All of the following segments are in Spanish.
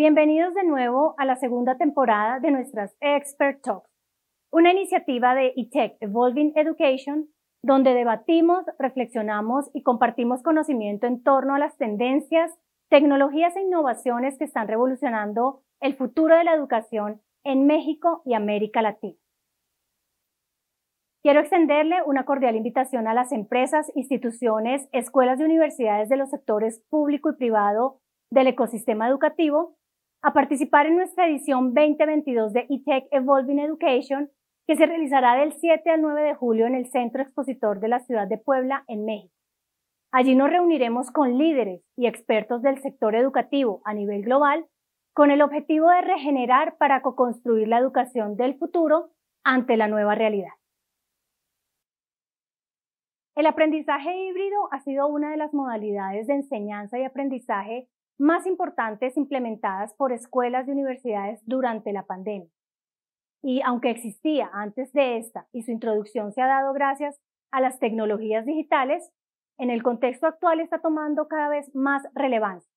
Bienvenidos de nuevo a la segunda temporada de nuestras Expert Talks, una iniciativa de eTech Evolving Education donde debatimos, reflexionamos y compartimos conocimiento en torno a las tendencias, tecnologías e innovaciones que están revolucionando el futuro de la educación en México y América Latina. Quiero extenderle una cordial invitación a las empresas, instituciones, escuelas y universidades de los sectores público y privado del ecosistema educativo a participar en nuestra edición 2022 de eTech Evolving Education, que se realizará del 7 al 9 de julio en el Centro Expositor de la Ciudad de Puebla, en México. Allí nos reuniremos con líderes y expertos del sector educativo a nivel global con el objetivo de regenerar para co-construir la educación del futuro ante la nueva realidad. El aprendizaje híbrido ha sido una de las modalidades de enseñanza y aprendizaje más importantes implementadas por escuelas y universidades durante la pandemia. Y aunque existía antes de esta y su introducción se ha dado gracias a las tecnologías digitales, en el contexto actual está tomando cada vez más relevancia.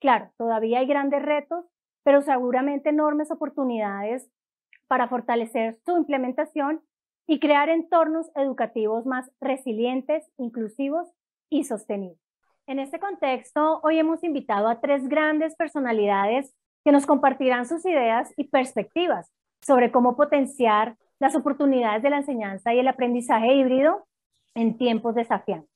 Claro, todavía hay grandes retos, pero seguramente enormes oportunidades para fortalecer su implementación y crear entornos educativos más resilientes, inclusivos y sostenibles. En este contexto, hoy hemos invitado a tres grandes personalidades que nos compartirán sus ideas y perspectivas sobre cómo potenciar las oportunidades de la enseñanza y el aprendizaje híbrido en tiempos desafiantes.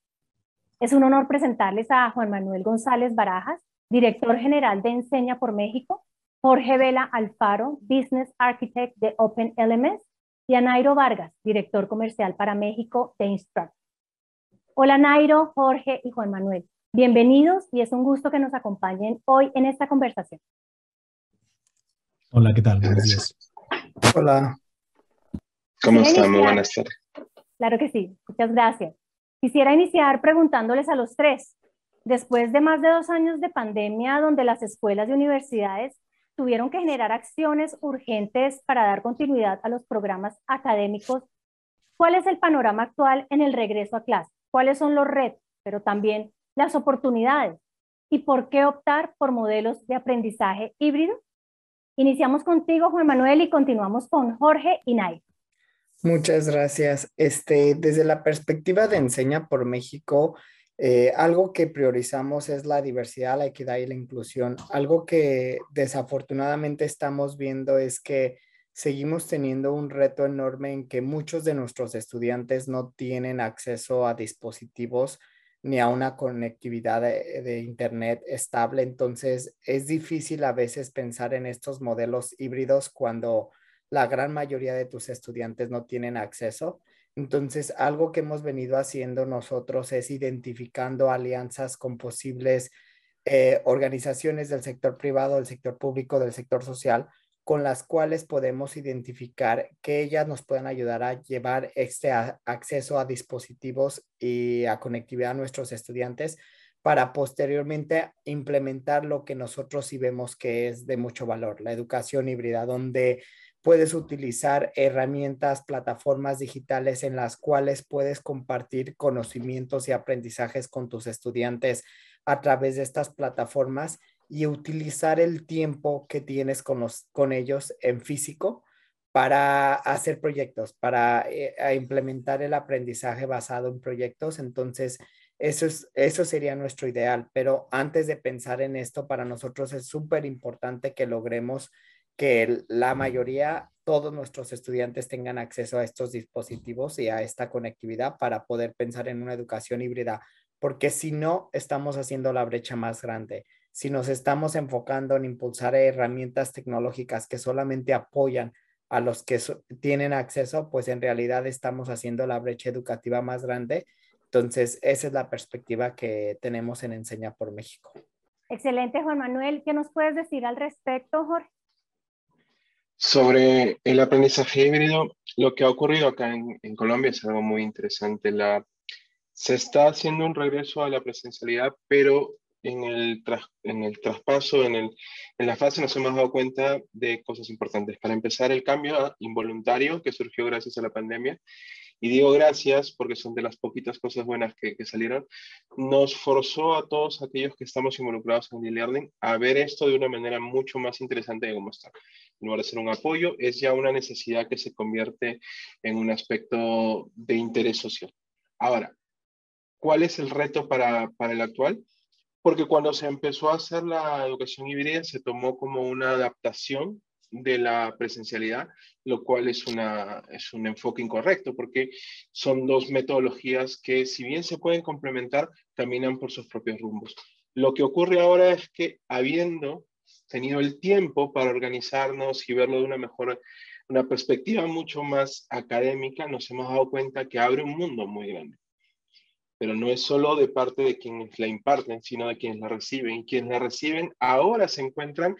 Es un honor presentarles a Juan Manuel González Barajas, director general de Enseña por México, Jorge Vela Alfaro, Business Architect de OpenLMS, y a Nairo Vargas, director comercial para México de Instruct. Hola Nairo, Jorge y Juan Manuel. Bienvenidos y es un gusto que nos acompañen hoy en esta conversación. Hola, ¿qué tal? Buenos días. Hola. ¿Cómo están? Muy buenas tardes. Claro que sí, muchas gracias. Quisiera iniciar preguntándoles a los tres, después de más de dos años de pandemia donde las escuelas y universidades tuvieron que generar acciones urgentes para dar continuidad a los programas académicos, ¿cuál es el panorama actual en el regreso a clase? ¿Cuáles son los retos, pero también las oportunidades y por qué optar por modelos de aprendizaje híbrido. Iniciamos contigo, Juan Manuel, y continuamos con Jorge y Nay. Muchas gracias. Este, desde la perspectiva de Enseña por México, eh, algo que priorizamos es la diversidad, la equidad y la inclusión. Algo que desafortunadamente estamos viendo es que seguimos teniendo un reto enorme en que muchos de nuestros estudiantes no tienen acceso a dispositivos ni a una conectividad de, Internet estable. Entonces, es difícil a veces pensar en estos modelos híbridos cuando la gran mayoría de tus estudiantes no tienen acceso. Entonces, algo que hemos venido haciendo nosotros es identificando alianzas con posibles eh, organizaciones del sector privado, del sector público, del sector social, con las cuales podemos identificar que ellas nos pueden ayudar a llevar este acceso a dispositivos y a conectividad a nuestros estudiantes para posteriormente implementar lo que nosotros sí vemos que es de mucho valor, la educación híbrida, donde puedes utilizar herramientas, plataformas digitales en las cuales puedes compartir conocimientos y aprendizajes con tus estudiantes a través de estas plataformas y utilizar el tiempo que tienes con, los, con ellos en físico para hacer proyectos, para eh, implementar el aprendizaje basado en proyectos. Entonces, eso, es, eso sería nuestro ideal. Pero antes de pensar en esto, para nosotros es súper importante que logremos que la mayoría, todos nuestros estudiantes tengan acceso a estos dispositivos y a esta conectividad para poder pensar en una educación híbrida, porque si no, estamos haciendo la brecha más grande si nos estamos enfocando en impulsar herramientas tecnológicas que solamente apoyan a los que tienen acceso, pues en realidad estamos haciendo la brecha educativa más grande. Entonces, esa es la perspectiva que tenemos en Enseña por México. Excelente, Juan Manuel. ¿Qué nos puedes decir al respecto, Jorge? Sobre el aprendizaje híbrido, lo que ha ocurrido acá en, en Colombia es algo muy interesante. La, se está haciendo un regreso a la presencialidad, pero en el, en el traspaso, en, el, en la fase, nos hemos dado cuenta de cosas importantes. Para empezar, el cambio involuntario que surgió gracias a la pandemia y digo gracias porque son de las poquitas cosas buenas que, que salieron, nos forzó a todos aquellos que estamos involucrados en e-learning a ver esto de una manera mucho más interesante de cómo está. En lugar de ser un apoyo, es ya una necesidad que se convierte en un aspecto de interés social. Ahora, ¿cuál es el reto para, para el actual? Porque cuando se empezó a hacer la educación híbrida se tomó como una adaptación de la presencialidad, lo cual es, una, es un enfoque incorrecto, porque son dos metodologías que, si bien se pueden complementar, caminan por sus propios rumbos. Lo que ocurre ahora es que, habiendo tenido el tiempo para organizarnos y verlo de una mejor, una perspectiva mucho más académica, nos hemos dado cuenta que abre un mundo muy grande. Pero no es solo de parte de quienes la imparten, sino de quienes la reciben. Y quienes la reciben ahora se encuentran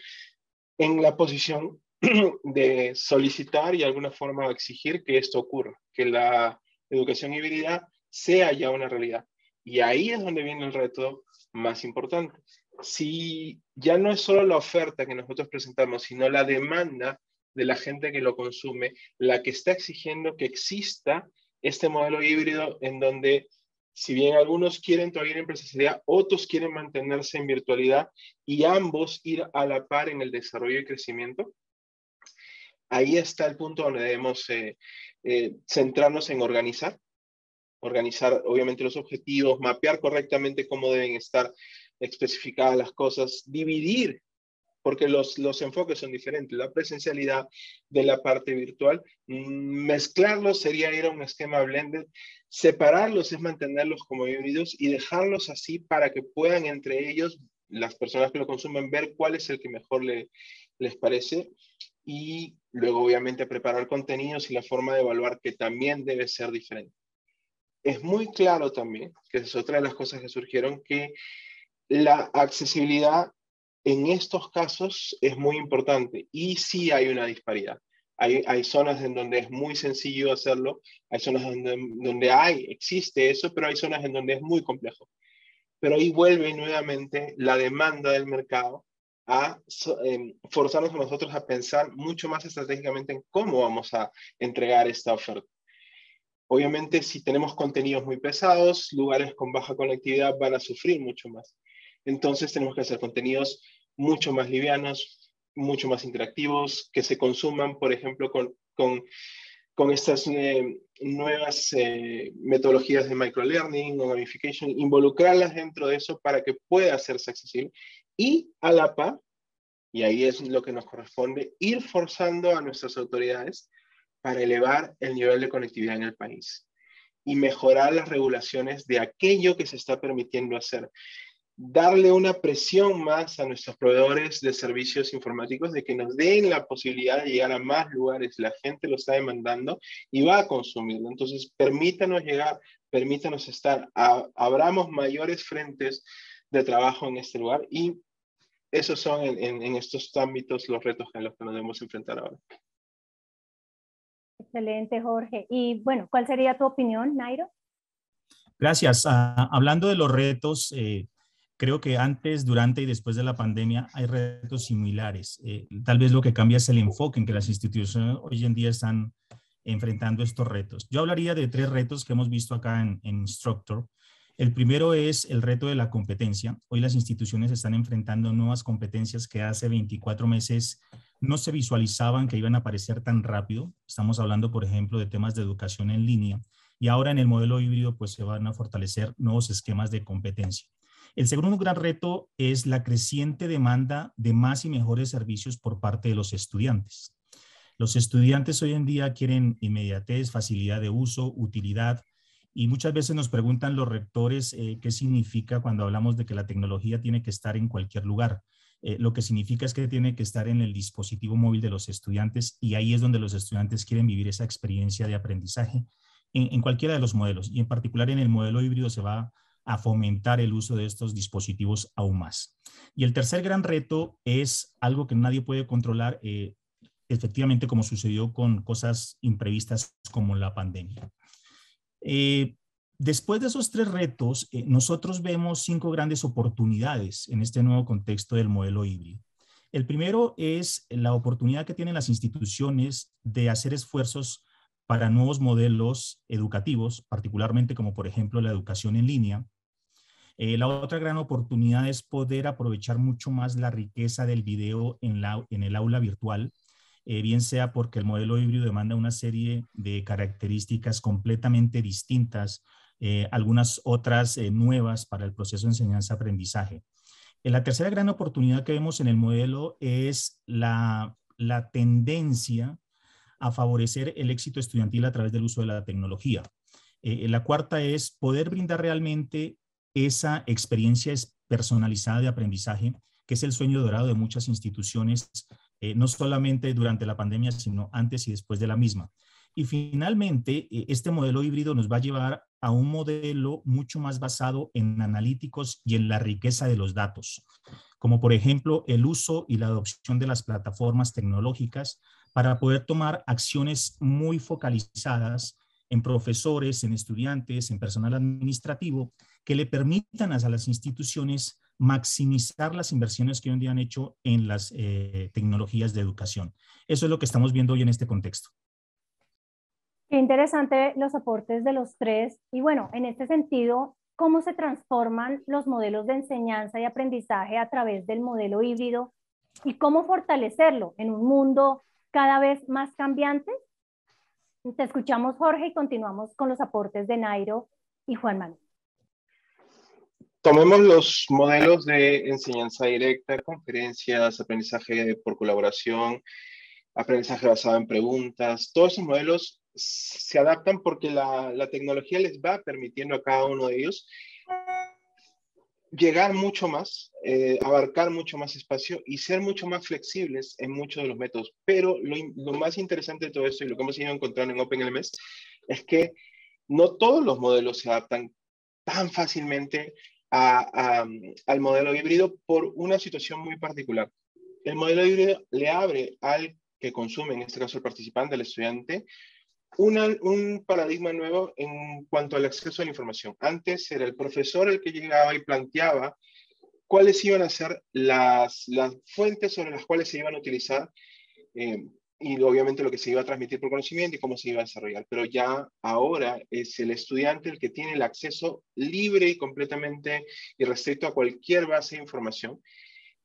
en la posición de solicitar y de alguna forma exigir que esto ocurra, que la educación híbrida sea ya una realidad. Y ahí es donde viene el reto más importante. Si ya no es solo la oferta que nosotros presentamos, sino la demanda de la gente que lo consume, la que está exigiendo que exista este modelo híbrido en donde, si bien algunos quieren todavía en presencialidad, otros quieren mantenerse en virtualidad y ambos ir a la par en el desarrollo y crecimiento, ahí está el punto donde debemos eh, eh, centrarnos en organizar, organizar obviamente los objetivos, mapear correctamente cómo deben estar especificadas las cosas, dividir, porque los, los enfoques son diferentes, la presencialidad de la parte virtual, mm, mezclarlos sería ir a un esquema blended, separarlos es mantenerlos como híbridos y dejarlos así para que puedan entre ellos, las personas que lo consumen, ver cuál es el que mejor le, les parece. Y luego obviamente preparar contenidos y la forma de evaluar que también debe ser diferente. Es muy claro también, que es otra de las cosas que surgieron, que la accesibilidad en estos casos es muy importante y sí hay una disparidad. Hay, hay zonas en donde es muy sencillo hacerlo, hay zonas donde, donde hay, existe eso, pero hay zonas en donde es muy complejo. Pero ahí vuelve nuevamente la demanda del mercado a em, forzarnos a nosotros a pensar mucho más estratégicamente en cómo vamos a entregar esta oferta. Obviamente, si tenemos contenidos muy pesados, lugares con baja conectividad van a sufrir mucho más. Entonces, tenemos que hacer contenidos mucho más livianos, mucho más interactivos, que se consuman, por ejemplo, con, con, con estas eh, nuevas eh, metodologías de microlearning o gamification, involucrarlas dentro de eso para que pueda hacerse accesible y a la par, y ahí es lo que nos corresponde, ir forzando a nuestras autoridades para elevar el nivel de conectividad en el país y mejorar las regulaciones de aquello que se está permitiendo hacer. Darle una presión más a nuestros proveedores de servicios informáticos de que nos den la posibilidad de llegar a más lugares. La gente lo está demandando y va a consumirlo. Entonces, permítanos llegar, permítanos estar, abramos mayores frentes de trabajo en este lugar y esos son en, estos ámbitos los retos en los que nos debemos enfrentar ahora. Excelente, Jorge. Y bueno, ¿cuál sería tu opinión, Nairo? Gracias. Ah, hablando de los retos, eh, creo que antes, durante y después de la pandemia hay retos similares. Eh, tal vez lo que cambia es el enfoque en que las instituciones hoy en día están enfrentando estos retos. Yo hablaría de tres retos que hemos visto acá en, en Instructor. El primero es el reto de la competencia. Hoy las instituciones están enfrentando nuevas competencias que hace 24 meses no se visualizaban que iban a aparecer tan rápido. Estamos hablando, por ejemplo, de temas de educación en línea y ahora en el modelo híbrido pues se van a fortalecer nuevos esquemas de competencia. El segundo gran reto es la creciente demanda de más y mejores servicios por parte de los estudiantes. Los estudiantes hoy en día quieren inmediatez, facilidad de uso, utilidad, y muchas veces nos preguntan los rectores eh, qué significa cuando hablamos de que la tecnología tiene que estar en cualquier lugar. Eh, lo que significa es que tiene que estar en el dispositivo móvil de los estudiantes y ahí es donde los estudiantes quieren vivir esa experiencia de aprendizaje en, en cualquiera de los modelos y en particular en el modelo híbrido se va a fomentar el uso de estos dispositivos aún más. Y el tercer gran reto es algo que nadie puede controlar, eh, efectivamente como sucedió con cosas imprevistas como la pandemia. Eh, después de esos tres retos, eh, nosotros vemos cinco grandes oportunidades en este nuevo contexto del modelo híbrido. El primero es la oportunidad que tienen las instituciones de hacer esfuerzos para nuevos modelos educativos, particularmente como por ejemplo la educación en línea. Eh, la otra gran oportunidad es poder aprovechar mucho más la riqueza del video en, la, en el aula virtual, eh, bien sea porque el modelo híbrido demanda una serie de características completamente distintas, eh, algunas otras nuevas para el proceso de enseñanza-aprendizaje. la tercera gran oportunidad que vemos en el modelo es la, la tendencia a favorecer el éxito estudiantil a través del uso de la tecnología. La cuarta es poder brindar realmente esa experiencia personalizada de aprendizaje, que es el sueño dorado de muchas instituciones, eh, no solamente durante la pandemia, sino antes y después de la misma. Y finalmente, eh, este modelo híbrido nos va a llevar a un modelo mucho más basado en analíticos y en la riqueza de los datos, como por ejemplo el uso y la adopción de las plataformas tecnológicas para poder tomar acciones muy focalizadas en profesores, en estudiantes, en personal administrativo, que le permitan a las instituciones maximizar las inversiones que hoy en día han hecho en las eh, tecnologías de educación. Eso es lo que estamos viendo hoy en este contexto. Qué interesante los aportes de los tres. Y bueno, en este sentido, ¿cómo se transforman los modelos de enseñanza y aprendizaje a través del modelo híbrido y cómo fortalecerlo en un mundo cada vez más cambiantes? Te escuchamos, Jorge, y continuamos con los aportes de Nairo y Juan Manuel. Tomemos los modelos de enseñanza directa, conferencias, aprendizaje por colaboración, aprendizaje basado en preguntas. Todos esos modelos se adaptan porque la, la tecnología les va permitiendo a cada uno de ellos llegar mucho más, eh, abarcar mucho más espacio y ser mucho más flexibles en muchos de los métodos. Pero lo, más interesante de todo esto y lo que hemos ido encontrando en OpenLMS es que no todos los modelos se adaptan tan fácilmente al modelo híbrido por una situación muy particular. El modelo híbrido le abre al que consume, en este caso el participante, el estudiante, un paradigma nuevo en cuanto al acceso a la información. Antes era el profesor el que llegaba y planteaba cuáles iban a ser las, las fuentes sobre las cuales se iban a utilizar eh, y obviamente lo que se iba a transmitir por conocimiento y cómo se iba a desarrollar. Pero ya ahora es el estudiante el que tiene el acceso libre y completamente irrestricto a cualquier base de información.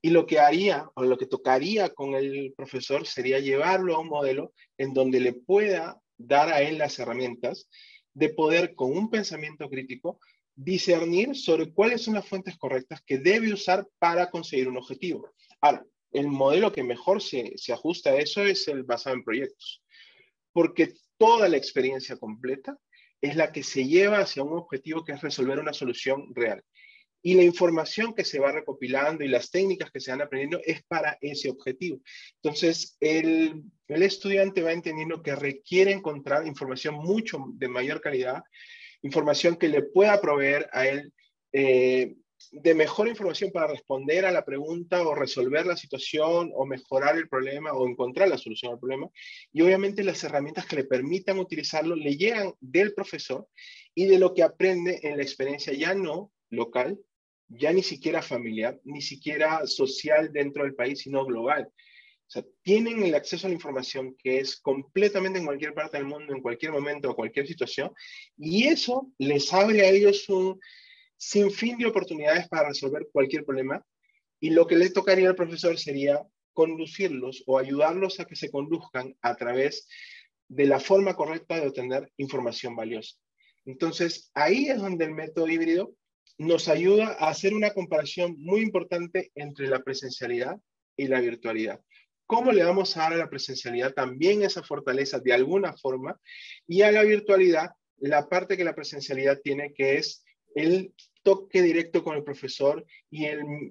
Y lo que haría o lo que tocaría con el profesor sería llevarlo a un modelo en donde le pueda dar a él las herramientas de poder, con un pensamiento crítico, discernir sobre cuáles son las fuentes correctas que debe usar para conseguir un objetivo. Ahora, el modelo que mejor se, se ajusta a eso es el basado en proyectos, porque toda la experiencia completa es la que se lleva hacia un objetivo que es resolver una solución real y la información que se va recopilando y las técnicas que se van aprendiendo es para ese objetivo. Entonces, el, el estudiante va entendiendo que requiere encontrar información mucho de mayor calidad, información que le pueda proveer a él eh, de mejor información para responder a la pregunta o resolver la situación o mejorar el problema o encontrar la solución al problema. Y obviamente las herramientas que le permitan utilizarlo le llegan del profesor y de lo que aprende en la experiencia ya no local, ya ni siquiera familiar, ni siquiera social dentro del país, sino global. O sea, tienen el acceso a la información que es completamente en cualquier parte del mundo, en cualquier momento, o cualquier situación, y eso les abre a ellos un sinfín de oportunidades para resolver cualquier problema, y lo que les tocaría al profesor sería conducirlos o ayudarlos a que se conduzcan a través de la forma correcta de obtener información valiosa. Entonces, ahí es donde el método híbrido nos ayuda a hacer una comparación muy importante entre la presencialidad y la virtualidad. ¿Cómo le vamos a dar a la presencialidad también esa fortaleza de alguna forma? Y a la virtualidad, la parte que la presencialidad tiene, que es el toque directo con el profesor y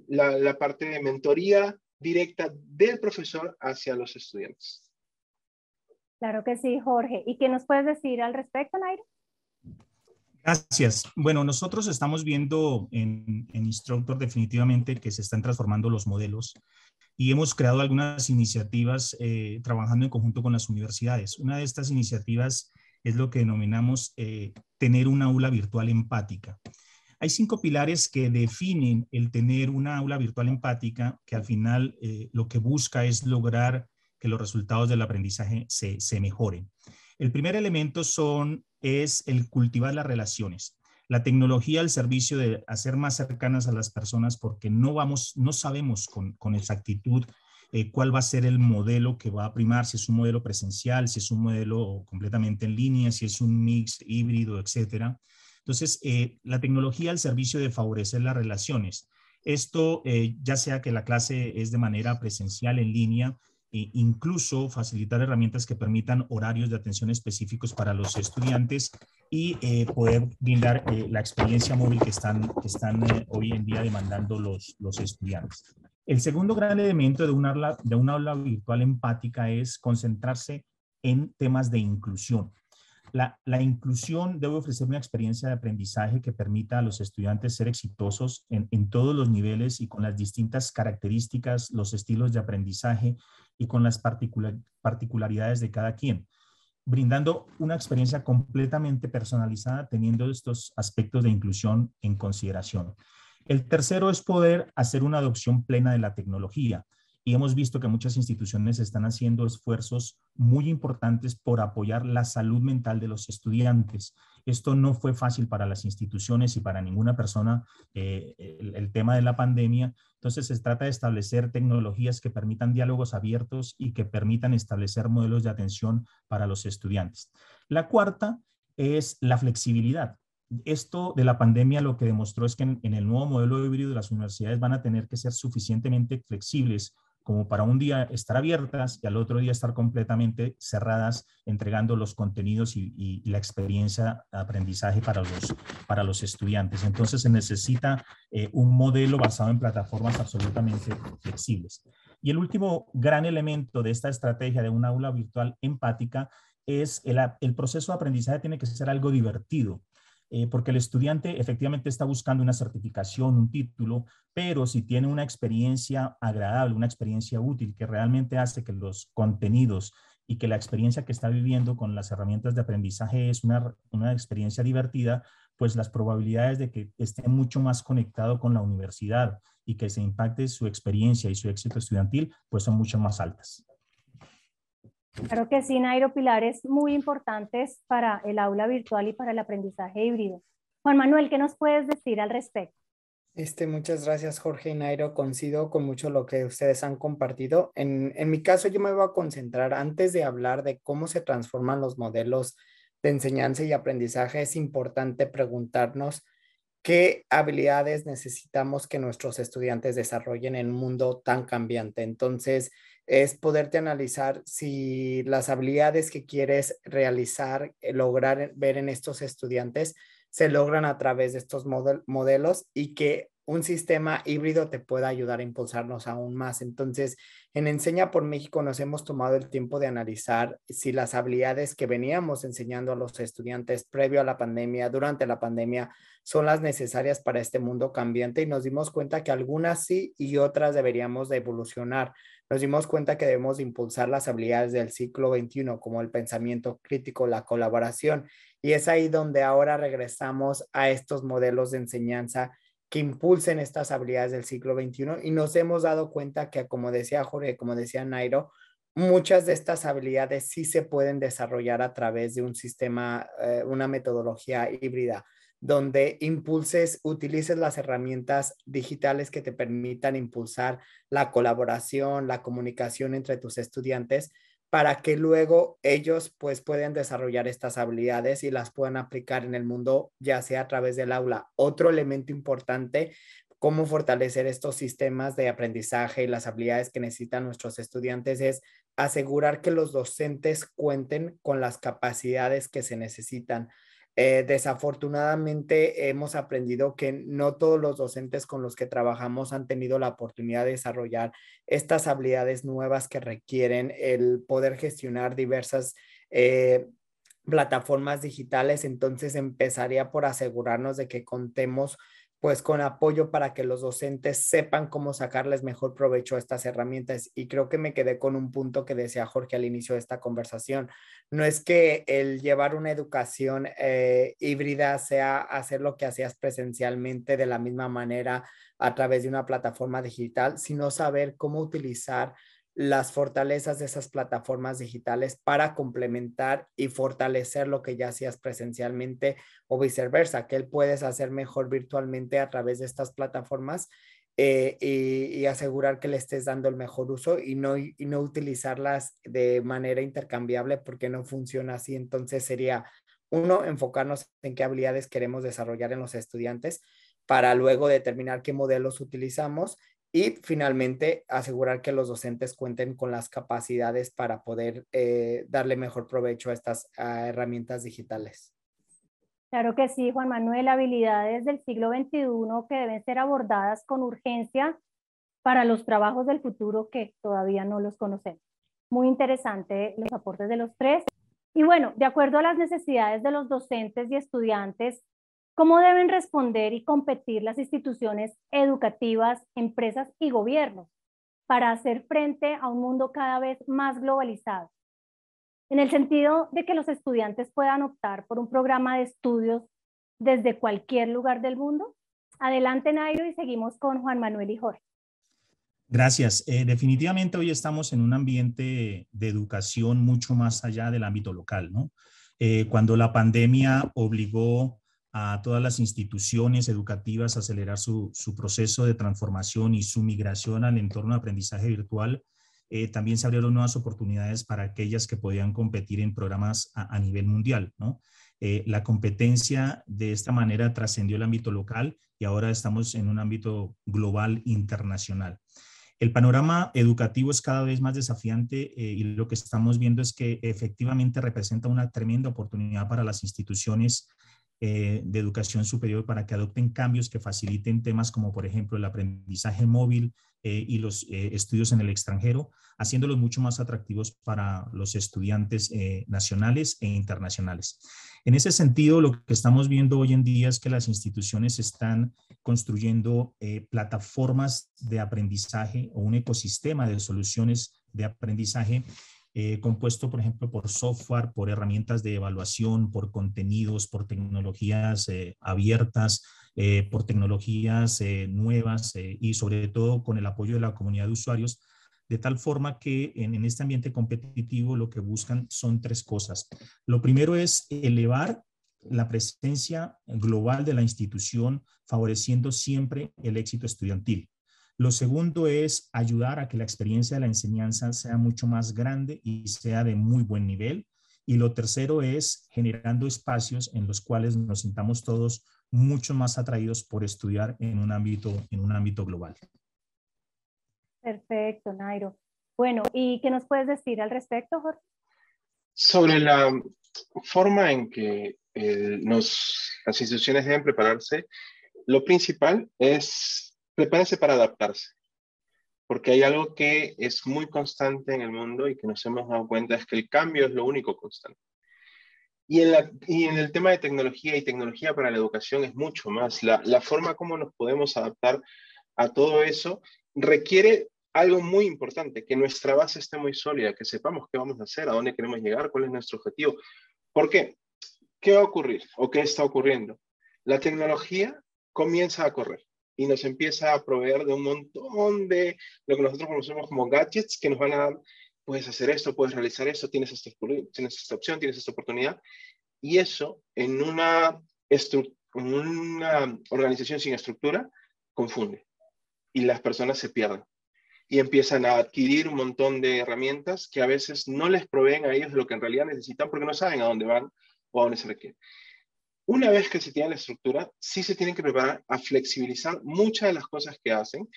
la, la parte de mentoría directa del profesor hacia los estudiantes. Claro que sí, Jorge. ¿Y qué nos puedes decir al respecto, Nairo? Gracias. Bueno, nosotros estamos viendo en, Instructor definitivamente que se están transformando los modelos y hemos creado algunas iniciativas eh, trabajando en conjunto con las universidades. Una de estas iniciativas es lo que denominamos eh, tener una aula virtual empática. Hay cinco pilares que definen el tener una aula virtual empática, que al final eh, lo que busca es lograr que los resultados del aprendizaje se, mejoren. El primer elemento son, es el cultivar las relaciones. La tecnología al servicio de hacer más cercanas a las personas porque no vamos, no sabemos con, con exactitud eh, cuál va a ser el modelo que va a primar, si es un modelo presencial, si es un modelo completamente en línea, si es un mix híbrido, etcétera. Entonces, eh, la tecnología al servicio de favorecer las relaciones. Esto, eh, ya sea que la clase es de manera presencial, en línea, e incluso facilitar herramientas que permitan horarios de atención específicos para los estudiantes y poder brindar la experiencia móvil que están, hoy en día demandando los, estudiantes. El segundo gran elemento de un aula, de una aula virtual empática es concentrarse en temas de inclusión. La, inclusión debe ofrecer una experiencia de aprendizaje que permita a los estudiantes ser exitosos en, todos los niveles y con las distintas características, los estilos de aprendizaje y con las particularidades de cada quien, brindando una experiencia completamente personalizada teniendo estos aspectos de inclusión en consideración. El tercero es poder hacer una adopción plena de la tecnología. Y hemos visto que muchas instituciones están haciendo esfuerzos muy importantes por apoyar la salud mental de los estudiantes. Esto no fue fácil para las instituciones y para ninguna persona eh, el, tema de la pandemia. Entonces se trata de establecer tecnologías que permitan diálogos abiertos y que permitan establecer modelos de atención para los estudiantes. La cuarta es la flexibilidad esto de la pandemia lo que demostró es que en, el nuevo modelo híbrido las universidades van a tener que ser suficientemente flexibles como para un día estar abiertas y al otro día estar completamente cerradas, entregando los contenidos y, la experiencia de aprendizaje para los, para los estudiantes. Entonces se necesita eh, un modelo basado en plataformas absolutamente flexibles. Y el último gran elemento de esta estrategia de un aula virtual empática es el, el proceso de aprendizaje tiene que ser algo divertido. Eh, porque el estudiante efectivamente está buscando una certificación, un título, pero si tiene una experiencia agradable, una experiencia útil que realmente hace que los contenidos y que la experiencia que está viviendo con las herramientas de aprendizaje es una, una experiencia divertida, pues las probabilidades de que esté mucho más conectado con la universidad y que se impacte su experiencia y su éxito estudiantil, pues son mucho más altas. Claro que sí, Nairo, pilares muy importantes para el aula virtual y para el aprendizaje híbrido. Juan Manuel, ¿qué nos puedes decir al respecto? Este, muchas gracias, Jorge y Nairo. Coincido con mucho lo que ustedes han compartido. En, en mi caso, yo me voy a concentrar, antes de hablar de cómo se transforman los modelos de enseñanza y aprendizaje, es importante preguntarnos qué habilidades necesitamos que nuestros estudiantes desarrollen en un mundo tan cambiante. Entonces, es poderte analizar si las habilidades que quieres realizar, eh, lograr ver en estos estudiantes, se logran a través de estos modelos y que un sistema híbrido te pueda ayudar a impulsarnos aún más. Entonces, en Enseña por México nos hemos tomado el tiempo de analizar si las habilidades que veníamos enseñando a los estudiantes previo a la pandemia, durante la pandemia, son las necesarias para este mundo cambiante y nos dimos cuenta que algunas sí y otras deberíamos de evolucionar. Nos dimos cuenta que debemos impulsar las habilidades del siglo XXI como el pensamiento crítico, la colaboración. Y es ahí donde ahora regresamos a estos modelos de enseñanza que impulsen estas habilidades del siglo XXI y nos hemos dado cuenta que, como decía Jorge, como decía Nairo, muchas de estas habilidades sí se pueden desarrollar a través de un sistema, eh, una metodología híbrida, donde impulses, utilices las herramientas digitales que te permitan impulsar la colaboración, la comunicación entre tus estudiantes, para que luego ellos pues puedan desarrollar estas habilidades y las puedan aplicar en el mundo, ya sea a través del aula. Otro elemento importante, cómo fortalecer estos sistemas de aprendizaje y las habilidades que necesitan nuestros estudiantes es asegurar que los docentes cuenten con las capacidades que se necesitan eh, desafortunadamente hemos aprendido que no todos los docentes con los que trabajamos han tenido la oportunidad de desarrollar estas habilidades nuevas que requieren el poder gestionar diversas eh, plataformas digitales. Entonces empezaría por asegurarnos de que contemos pues con apoyo para que los docentes sepan cómo sacarles mejor provecho a estas herramientas. Y creo que me quedé con un punto que decía Jorge al inicio de esta conversación. No es que el llevar una educación eh, híbrida sea hacer lo que hacías presencialmente de la misma manera a través de una plataforma digital, sino saber cómo utilizar las fortalezas de esas plataformas digitales para complementar y fortalecer lo que ya hacías presencialmente o viceversa, que él puedes hacer mejor virtualmente a través de estas plataformas eh, y, asegurar que le estés dando el mejor uso y no, y no utilizarlas de manera intercambiable porque no funciona así. Entonces sería, uno, enfocarnos en qué habilidades queremos desarrollar en los estudiantes para luego determinar qué modelos utilizamos y finalmente asegurar que los docentes cuenten con las capacidades para poder eh, darle mejor provecho a estas herramientas digitales. Claro que sí, Juan Manuel, habilidades del siglo XXI que deben ser abordadas con urgencia para los trabajos del futuro que todavía no los conocemos. Muy interesante los aportes de los tres. Y bueno, de acuerdo a las necesidades de los docentes y estudiantes, ¿cómo deben responder y competir las instituciones educativas, empresas y gobiernos para hacer frente a un mundo cada vez más globalizado? en el sentido de que los estudiantes puedan optar por un programa de estudios desde cualquier lugar del mundo. Adelante, Nairo, y seguimos con Juan Manuel y Jorge. Gracias. Eh, definitivamente hoy estamos en un ambiente de educación mucho más allá del ámbito local, ¿no? Eh, cuando la pandemia obligó a todas las instituciones educativas acelerar su, su proceso de transformación y su migración al entorno de aprendizaje virtual, eh, también se abrieron nuevas oportunidades para aquellas que podían competir en programas a, nivel mundial. ¿no? Eh, la competencia de esta manera trascendió el ámbito local y ahora estamos en un ámbito global internacional. El panorama educativo es cada vez más desafiante eh, y lo que estamos viendo es que efectivamente representa una tremenda oportunidad para las instituciones de educación superior para que adopten cambios que faciliten temas como, por ejemplo, el aprendizaje móvil, eh, y los eh, estudios en el extranjero, haciéndolos mucho más atractivos para los estudiantes eh, nacionales e internacionales. En ese sentido, lo que estamos viendo hoy en día es que las instituciones están construyendo plataformas de aprendizaje o un ecosistema de soluciones de aprendizaje compuesto, por ejemplo, por software, por herramientas de evaluación, por contenidos, por tecnologías abiertas, eh, por tecnologías eh, nuevas eh, y sobre todo con el apoyo de la comunidad de usuarios, de tal forma que en, este ambiente competitivo lo que buscan son tres cosas. Lo primero es elevar la presencia global de la institución, favoreciendo siempre el éxito estudiantil. Lo segundo es ayudar a que la experiencia de la enseñanza sea mucho más grande y sea de muy buen nivel. Y lo tercero es generando espacios en los cuales nos sintamos todos mucho más atraídos por estudiar en un ámbito, en un ámbito global. Perfecto, Nairo. Bueno, ¿y qué nos puedes decir al respecto, Jorge? Sobre la forma en que nos, las instituciones deben prepararse, lo principal es prepararse para adaptarse, porque hay algo que es muy constante en el mundo y que nos hemos dado cuenta es que el cambio es lo único constante. Y en, la, y en, el tema de tecnología y tecnología para la educación es mucho más. La, la, forma como nos podemos adaptar a todo eso requiere algo muy importante, que nuestra base esté muy sólida, que sepamos qué vamos a hacer, a dónde queremos llegar, cuál es nuestro objetivo. ¿Por qué? ¿Qué va a ocurrir o qué está ocurriendo? La tecnología comienza a correr y nos empieza a proveer de un montón de lo que nosotros conocemos como gadgets que nos van a dar puedes hacer esto, puedes realizar esto, tienes esta, opción, tienes esta oportunidad. Y eso en una, en una organización sin estructura confunde y las personas se pierden y empiezan a adquirir un montón de herramientas que a veces no les proveen a ellos de lo que en realidad necesitan porque no saben a dónde van o a dónde se requiere. Una vez que se tiene la estructura, sí se tienen que preparar a flexibilizar muchas de las cosas que hacen,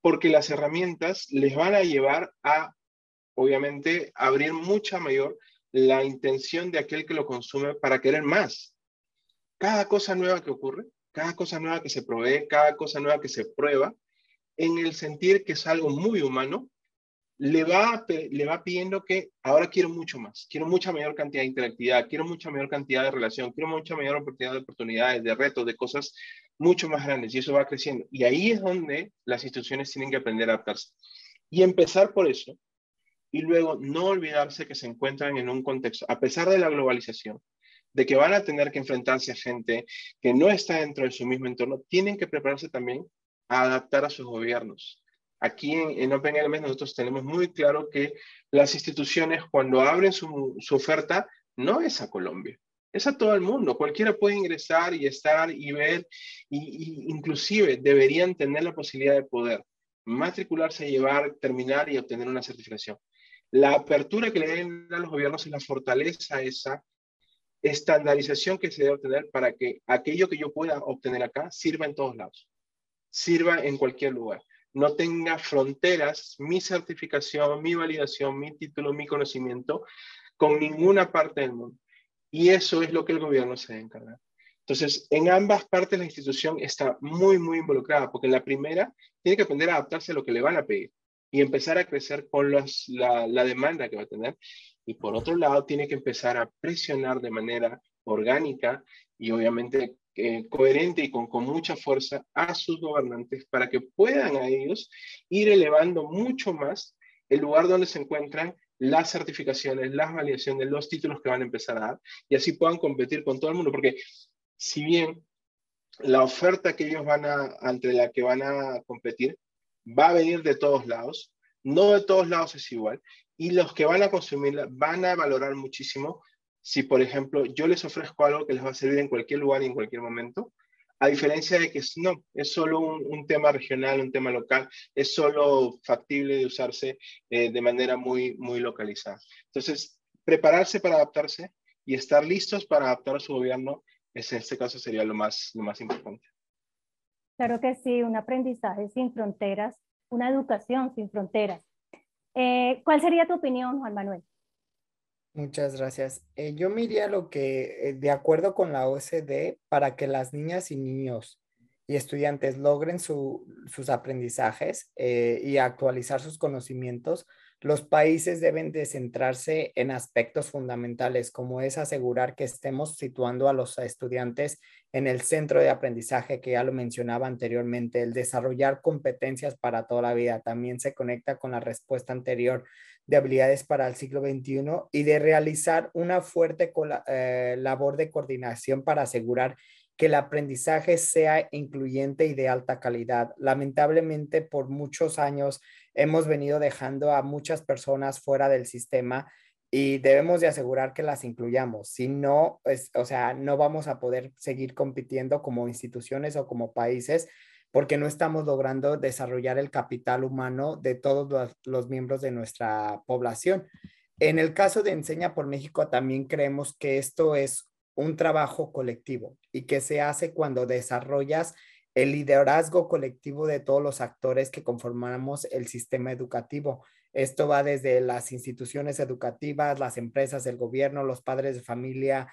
porque las herramientas les van a llevar a obviamente, abrir mucha mayor la intención de aquel que lo consume para querer más. Cada cosa nueva que ocurre, cada cosa nueva que se provee, cada cosa nueva que se prueba, en el sentir que es algo muy humano, le va, le va pidiendo que ahora quiero mucho más, quiero mucha mayor cantidad de interactividad, quiero mucha mayor cantidad de relación, quiero mucha mayor oportunidad de oportunidades, de retos, de cosas mucho más grandes y eso va creciendo. Y ahí es donde las instituciones tienen que aprender a adaptarse. Y empezar por eso, y luego no olvidarse que se encuentran en un contexto, a pesar de la globalización, de que van a tener que enfrentarse a gente que no está dentro de su mismo entorno, tienen que prepararse también a adaptar a sus gobiernos, Aquí en, en OpenLMS nosotros tenemos muy claro que las instituciones cuando abren su, su oferta no es a Colombia, es a todo el mundo. Cualquiera puede ingresar y estar y ver, y, inclusive deberían tener la posibilidad de poder matricularse, llevar, terminar y obtener una certificación. La apertura que le den a los gobiernos y la fortaleza esa estandarización que se debe obtener para que aquello que yo pueda obtener acá sirva en todos lados, sirva en cualquier lugar. No tenga fronteras mi certificación, mi validación, mi título, mi conocimiento con ninguna parte del mundo. Y eso es lo que el gobierno se debe encargar. Entonces, en ambas partes la institución está muy, muy involucrada, porque en la primera tiene que aprender a adaptarse a lo que le van a pedir y empezar a crecer con la, la demanda que va a tener. Y por otro lado, tiene que empezar a presionar de manera orgánica y obviamente eh, coherente y con, mucha fuerza a sus gobernantes para que puedan a ellos ir elevando mucho más el lugar donde se encuentran las certificaciones, las validaciones, los títulos que van a empezar a dar y así puedan competir con todo el mundo. Porque si bien la oferta que ellos van a, entre la que van a competir, va a venir de todos lados, no de todos lados es igual, y los que van a consumirla van a valorar muchísimo si, por ejemplo, yo les ofrezco algo que les va a servir en cualquier lugar y en cualquier momento, a diferencia de que no, es solo un, tema regional, un tema local, es solo factible de usarse eh, de manera muy, muy localizada. Entonces, prepararse para adaptarse y estar listos para adaptar a su gobierno, es, en este caso sería lo más, lo más importante. Claro que sí, un aprendizaje sin fronteras, una educación sin fronteras. Eh, ¿Cuál sería tu opinión, Juan Manuel? Muchas gracias. Eh, yo me lo que, eh, de acuerdo con la OCDE, para que las niñas y niños y estudiantes logren sus aprendizajes eh, y actualizar sus conocimientos, los países deben de centrarse en aspectos fundamentales, como es asegurar que estemos situando a los estudiantes en el centro de aprendizaje, que ya lo mencionaba anteriormente, el desarrollar competencias para toda la vida. También se conecta con la respuesta anterior de habilidades para el siglo XXI y de realizar una fuerte eh, labor de coordinación para asegurar que el aprendizaje sea incluyente y de alta calidad. Lamentablemente, por muchos años hemos venido dejando a muchas personas fuera del sistema y debemos de asegurar que las incluyamos. Si no, o sea, no vamos a poder seguir compitiendo como instituciones o como países porque no estamos logrando desarrollar el capital humano de todos los, miembros de nuestra población. En el caso de Enseña por México, también creemos que esto es un trabajo colectivo y que se hace cuando desarrollas el liderazgo colectivo de todos los actores que conformamos el sistema educativo. Esto va desde las instituciones educativas, las empresas, el gobierno, los padres de familia,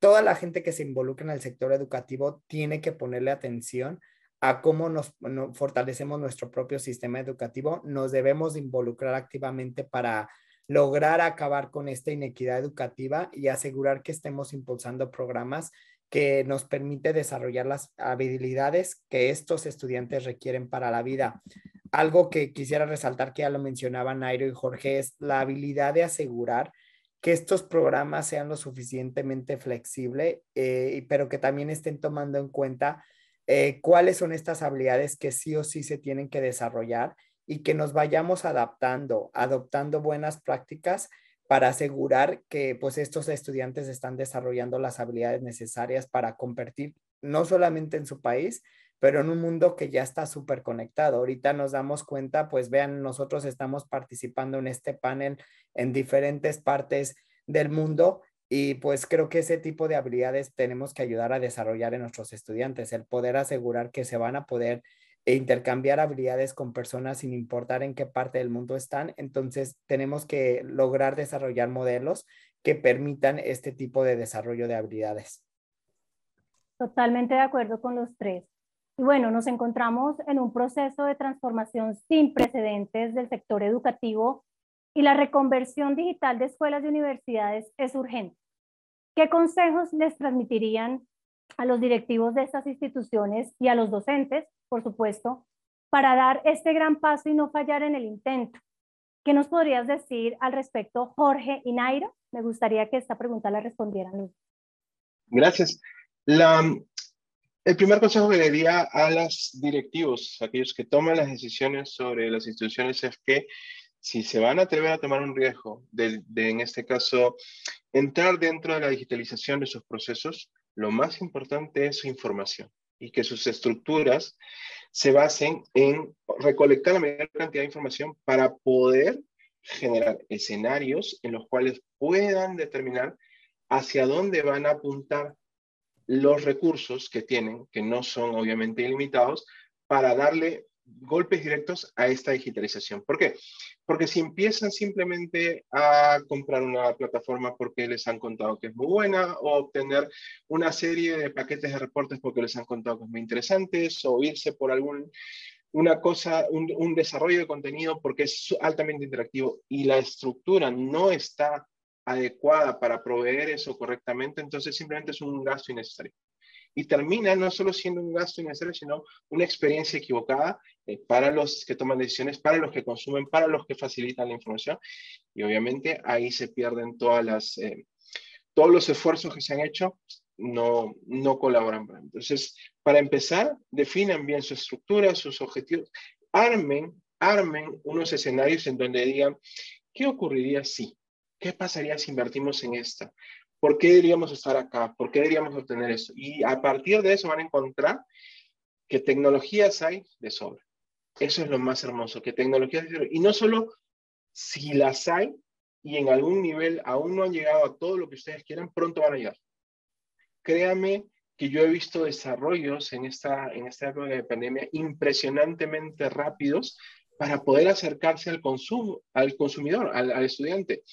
toda la gente que se involucra en el sector educativo tiene que ponerle atención a cómo nos, fortalecemos nuestro propio sistema educativo. Nos debemos involucrar activamente para lograr acabar con esta inequidad educativa y asegurar que estemos impulsando programas que nos permite desarrollar las habilidades que estos estudiantes requieren para la vida. Algo que quisiera resaltar que ya lo mencionaban Nairo y Jorge es la habilidad de asegurar que estos programas sean lo suficientemente flexibles, eh, pero que también estén tomando en cuenta eh, cuáles son estas habilidades que sí o sí se tienen que desarrollar y que nos vayamos adaptando, adoptando buenas prácticas para asegurar que pues estos estudiantes están desarrollando las habilidades necesarias para competir no solamente en su país, pero en un mundo que ya está súper conectado. Ahorita nos damos cuenta, pues vean, nosotros estamos participando en este panel en diferentes partes del mundo y pues creo que ese tipo de habilidades tenemos que ayudar a desarrollar en nuestros estudiantes, el poder asegurar que se van a poder e intercambiar habilidades con personas sin importar en qué parte del mundo están. Entonces, tenemos que lograr desarrollar modelos que permitan este tipo de desarrollo de habilidades. Totalmente de acuerdo con los tres. Y bueno, nos encontramos en un proceso de transformación sin precedentes del sector educativo y la reconversión digital de escuelas y universidades es urgente. ¿Qué consejos les transmitirían a los directivos de estas instituciones y a los docentes por supuesto, para dar este gran paso y no fallar en el intento. ¿Qué nos podrías decir al respecto, Jorge y? Me gustaría que esta pregunta la respondieran. Gracias. El primer consejo que le diría a los directivos, aquellos que toman las decisiones sobre las instituciones, es que si se van a atrever a tomar un riesgo de, en este caso, entrar dentro de la digitalización de sus procesos, lo más importante es su información y que sus estructuras se basen en recolectar la mayor cantidad de información para poder generar escenarios en los cuales puedan determinar hacia dónde van a apuntar los recursos que tienen, que no son obviamente ilimitados, para darle golpes directos a esta digitalización. ¿Por qué? Porque si empiezan simplemente a comprar una plataforma porque les han contado que es muy buena, o obtener una serie de paquetes de reportes porque les han contado que es muy interesantes, o irse por algún una cosa, un, un desarrollo de contenido porque es altamente interactivo y la estructura no está adecuada para proveer eso correctamente, entonces simplemente es un gasto innecesario y termina no solo siendo un gasto innecesario, sino una experiencia equivocada eh, para los que toman decisiones, para los que consumen, para los que facilitan la información. Y obviamente ahí se pierden todas las, eh, todos los esfuerzos que se han hecho, no, no colaboran. Entonces, para empezar, definan bien su estructura, sus objetivos, armen, armen unos escenarios en donde digan, ¿qué ocurriría si? ¿Qué pasaría si invertimos en esta? ¿Por qué deberíamos estar acá? ¿Por qué deberíamos obtener eso? Y a partir de eso van a encontrar que tecnologías hay de sobra. Eso es lo más hermoso, que tecnologías de sobra. Y no solo si las hay y en algún nivel aún no han llegado a todo lo que ustedes quieran, pronto van a llegar. Créame que yo he visto desarrollos en esta, en esta época de pandemia impresionantemente rápidos para poder acercarse al consumo, al consumidor, al estudiante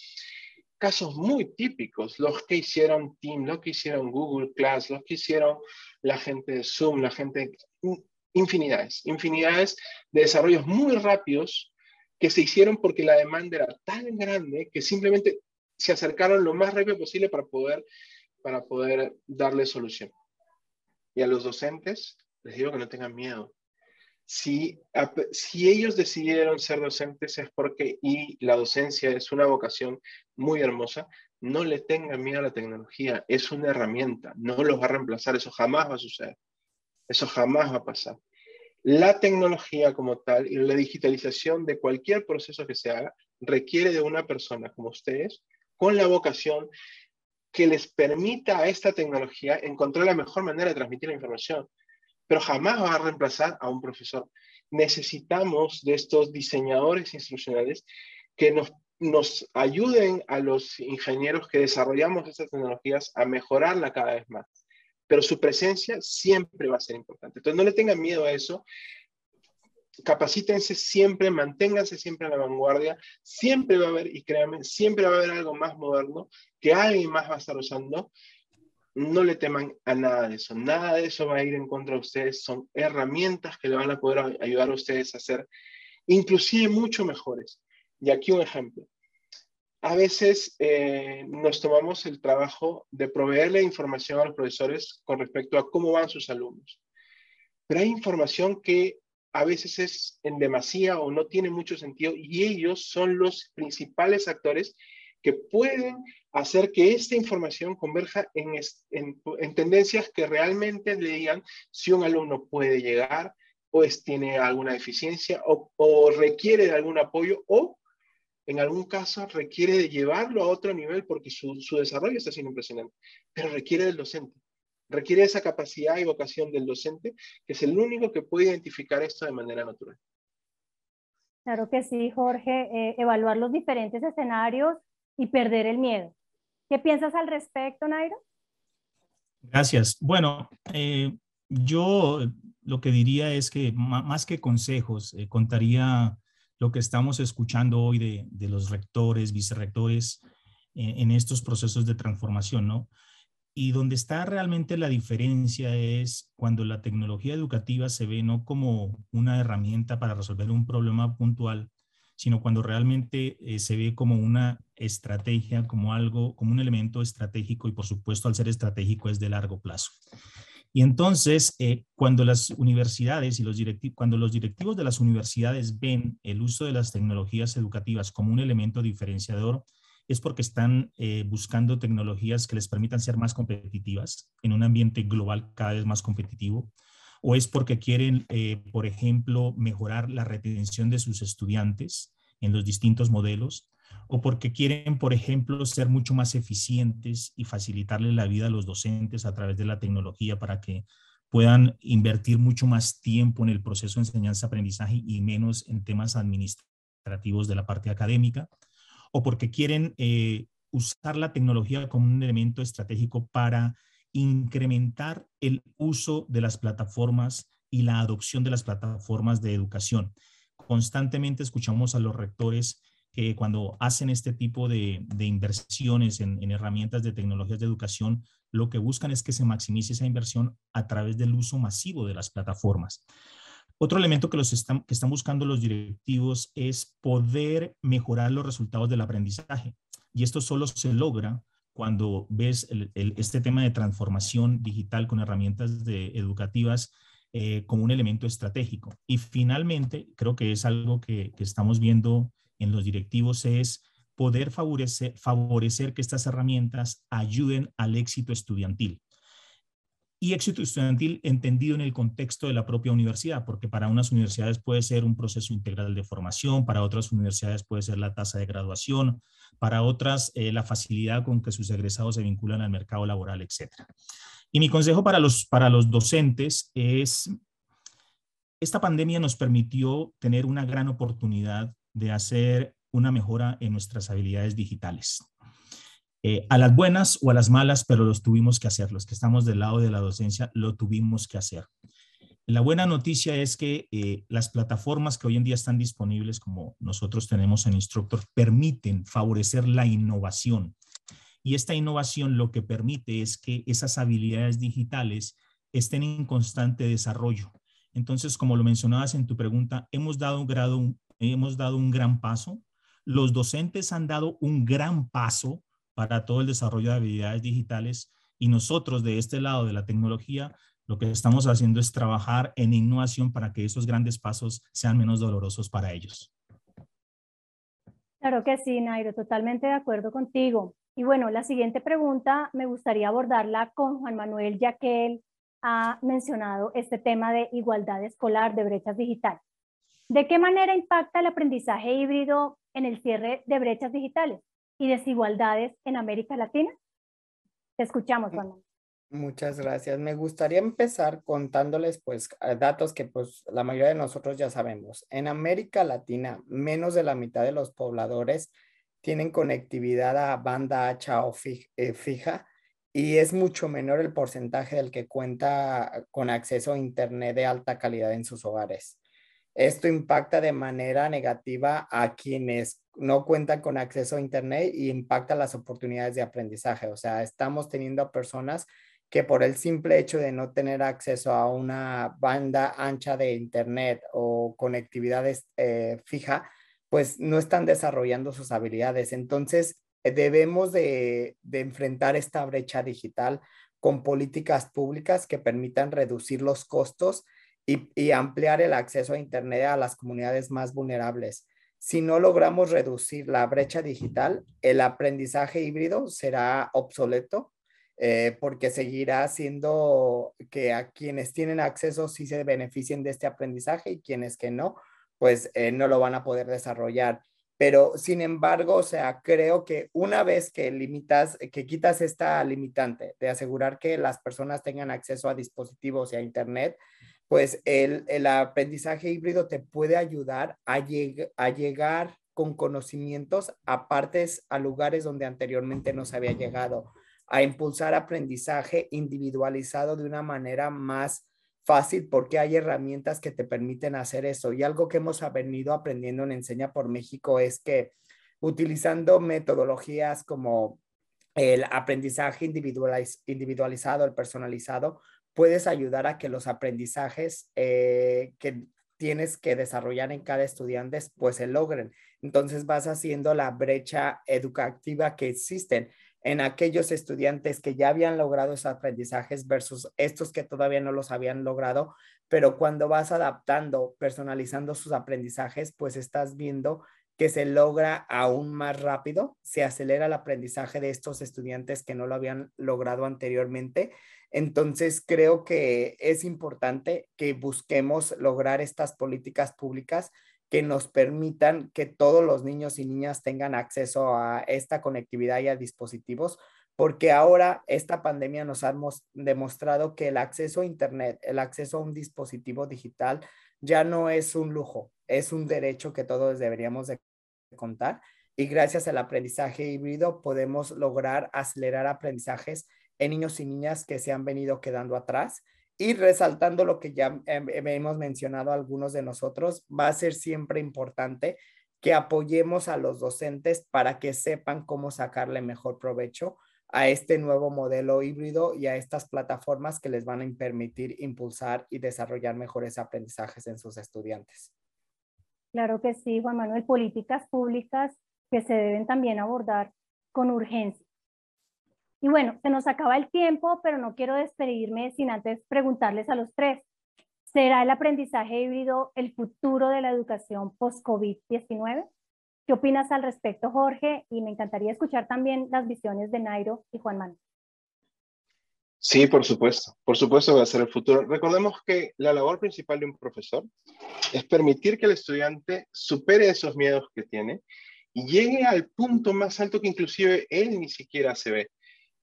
casos muy típicos, los que hicieron Team, los que hicieron Google Class, los que hicieron la gente de Zoom, la gente, infinidades, infinidades de desarrollos muy rápidos que se hicieron porque la demanda era tan grande que simplemente se acercaron lo más rápido posible para poder, para poder darle solución. Y a los docentes les digo que no tengan miedo. Si, si ellos decidieron ser docentes es porque, y la docencia es una vocación muy hermosa, no le tengan miedo a la tecnología, es una herramienta, no los va a reemplazar, eso jamás va a suceder, eso jamás va a pasar. La tecnología como tal y la digitalización de cualquier proceso que se haga requiere de una persona como ustedes con la vocación que les permita a esta tecnología encontrar la mejor manera de transmitir la información pero jamás va a reemplazar a un profesor. Necesitamos de estos diseñadores instruccionales que nos, nos ayuden a los ingenieros que desarrollamos estas tecnologías a mejorarla cada vez más. Pero su presencia siempre va a ser importante. Entonces no le tengan miedo a eso. Capacítense siempre, manténganse siempre a la vanguardia. Siempre va a haber, y créanme, siempre va a haber algo más moderno que alguien más va a estar usando no le teman a nada de eso, nada de eso va a ir en contra de ustedes, son herramientas que le van a poder ayudar a ustedes a ser inclusive mucho mejores. Y aquí un ejemplo. A veces eh, nos tomamos el trabajo de proveerle información a los profesores con respecto a cómo van sus alumnos. Pero hay información que a veces es en demasía o no tiene mucho sentido y ellos son los principales actores que pueden hacer que esta información converja en, en, tendencias que realmente le digan si un alumno puede llegar o es, tiene alguna deficiencia o, o requiere de algún apoyo o en algún caso requiere de llevarlo a otro nivel porque su, su, desarrollo está siendo impresionante, pero requiere del docente, requiere esa capacidad y vocación del docente, que es el único que puede identificar esto de manera natural. Claro que sí, Jorge, eh, evaluar los diferentes escenarios y perder el miedo. ¿Qué piensas al respecto, Nairo? Gracias. Bueno, eh, yo lo que diría es que más que consejos, eh, contaría lo que estamos escuchando hoy de, de los rectores, vicerrectores eh, en estos procesos de transformación, ¿no? Y donde está realmente la diferencia es cuando la tecnología educativa se ve no como una herramienta para resolver un problema puntual, sino cuando realmente eh, se ve como una estrategia, como algo, como un elemento estratégico y por supuesto al ser estratégico es de largo plazo. Y entonces, eh, cuando las universidades y los directivos, cuando los directivos de las universidades ven el uso de las tecnologías educativas como un elemento diferenciador, es porque están eh, buscando tecnologías que les permitan ser más competitivas en un ambiente global cada vez más competitivo, o es porque quieren, eh, por ejemplo, mejorar la retención de sus estudiantes en los distintos modelos, o porque quieren, por ejemplo, ser mucho más eficientes y facilitarle la vida a los docentes a través de la tecnología para que puedan invertir mucho más tiempo en el proceso de enseñanza-aprendizaje y menos en temas administrativos de la parte académica, o porque quieren eh, usar la tecnología como un elemento estratégico para incrementar el uso de las plataformas y la adopción de las plataformas de educación. Constantemente escuchamos a los rectores que cuando hacen este tipo de, inversiones en, herramientas de tecnologías de educación, lo que buscan es que se maximice esa inversión a través del uso masivo de las plataformas. Otro elemento que, los están, que están buscando los directivos es poder mejorar los resultados del aprendizaje. Y esto solo se logra cuando ves este tema de transformación digital con herramientas de, educativas eh, como un elemento estratégico. Y finalmente, creo que es algo que, que estamos viendo en los directivos es poder favorecer, que estas herramientas ayuden al éxito estudiantil. Y éxito estudiantil entendido en el contexto de la propia universidad, porque para unas universidades puede ser un proceso integral de formación, para otras universidades puede ser la tasa de graduación, para otras eh, la facilidad con que sus egresados se vinculan al mercado laboral, etc. Y mi consejo para los, para los docentes es, esta pandemia nos permitió tener una gran oportunidad de hacer una mejora en nuestras habilidades digitales. Eh, a las buenas o a las malas, pero los tuvimos que hacer. Los que estamos del lado de la docencia, lo tuvimos que hacer. La buena noticia es que eh, las plataformas que hoy en día están disponibles, como nosotros tenemos en Instructor, permiten favorecer la innovación. Y esta innovación lo que permite es que esas habilidades digitales estén en constante desarrollo. Entonces, como lo mencionabas en tu pregunta, hemos dado un grado, hemos dado un gran paso. Los docentes han dado un gran paso para todo el desarrollo de habilidades digitales y nosotros de este lado de la tecnología lo que estamos haciendo es trabajar en innovación para que esos grandes pasos sean menos dolorosos para ellos. Claro que sí, Nairo, totalmente de acuerdo contigo. Y bueno, la siguiente pregunta me gustaría abordarla con Juan Manuel, ya que él ha mencionado este tema de igualdad escolar, de brechas digitales. ¿De qué manera impacta el aprendizaje híbrido en el cierre de brechas digitales y desigualdades en América Latina? Te escuchamos, Juan. Muchas gracias. Me gustaría empezar contándoles pues datos que pues la mayoría de nosotros ya sabemos. En América Latina, menos de la mitad de los pobladores tienen conectividad a banda ancha o eh, fija y es mucho menor el porcentaje del que cuenta con acceso a Internet de alta calidad en sus hogares. Esto impacta de manera negativa a quienes no cuentan con acceso a Internet y impacta las oportunidades de aprendizaje. O sea, estamos teniendo personas que por el simple hecho de no tener acceso a una banda ancha de Internet o conectividad eh, fija, pues no están desarrollando sus habilidades. Entonces, debemos de enfrentar esta brecha digital con políticas públicas que permitan reducir los costos y, ampliar el acceso a Internet a las comunidades más vulnerables. Si no logramos reducir la brecha digital, el aprendizaje híbrido será obsoleto eh, porque seguirá siendo que a quienes tienen acceso sí se beneficien de este aprendizaje y quienes que no, pues eh, no lo van a poder desarrollar. Pero sin embargo, o sea, creo que una vez que limitas, que quitas esta limitante de asegurar que las personas tengan acceso a dispositivos y a Internet, pues el, aprendizaje híbrido te puede ayudar a, a llegar con conocimientos a partes, a lugares donde anteriormente no se había llegado, a impulsar aprendizaje individualizado de una manera más fácil porque hay herramientas que te permiten hacer eso. Y algo que hemos venido aprendiendo en Enseña por México es que utilizando metodologías como el aprendizaje individualizado, el personalizado, puedes ayudar a que los aprendizajes eh, que tienes que desarrollar en cada estudiante pues se logren. Entonces vas haciendo la brecha educativa que existen en aquellos estudiantes que ya habían logrado esos aprendizajes versus estos que todavía no los habían logrado, pero cuando vas adaptando, personalizando sus aprendizajes, pues estás viendo que se logra aún más rápido, se acelera el aprendizaje de estos estudiantes que no lo habían logrado anteriormente. Entonces, creo que es importante que busquemos lograr estas políticas públicas que nos permitan que todos los niños y niñas tengan acceso a esta conectividad y a dispositivos, porque ahora esta pandemia nos ha demostrado que el acceso a Internet, el acceso a un dispositivo digital ya no es un lujo, es un derecho que todos deberíamos de contar. Y gracias al aprendizaje híbrido podemos lograr acelerar aprendizajes en niños y niñas que se han venido quedando atrás. Y resaltando lo que ya hemos mencionado algunos de nosotros, va a ser siempre importante que apoyemos a los docentes para que sepan cómo sacarle mejor provecho a este nuevo modelo híbrido y a estas plataformas que les van a permitir impulsar y desarrollar mejores aprendizajes en sus estudiantes. Claro que sí, Juan Manuel, políticas públicas que se deben también abordar con urgencia. Y bueno, se nos acaba el tiempo, pero no quiero despedirme sin antes preguntarles a los tres, ¿será el aprendizaje híbrido el futuro de la educación post-COVID-19? ¿Qué opinas al respecto, Jorge? Y me encantaría escuchar también las visiones de Nairo y Juan Manuel. Sí, por supuesto. Por supuesto va a ser el futuro. Recordemos que la labor principal de un profesor es permitir que el estudiante supere esos miedos que tiene y llegue al punto más alto que inclusive él ni siquiera se ve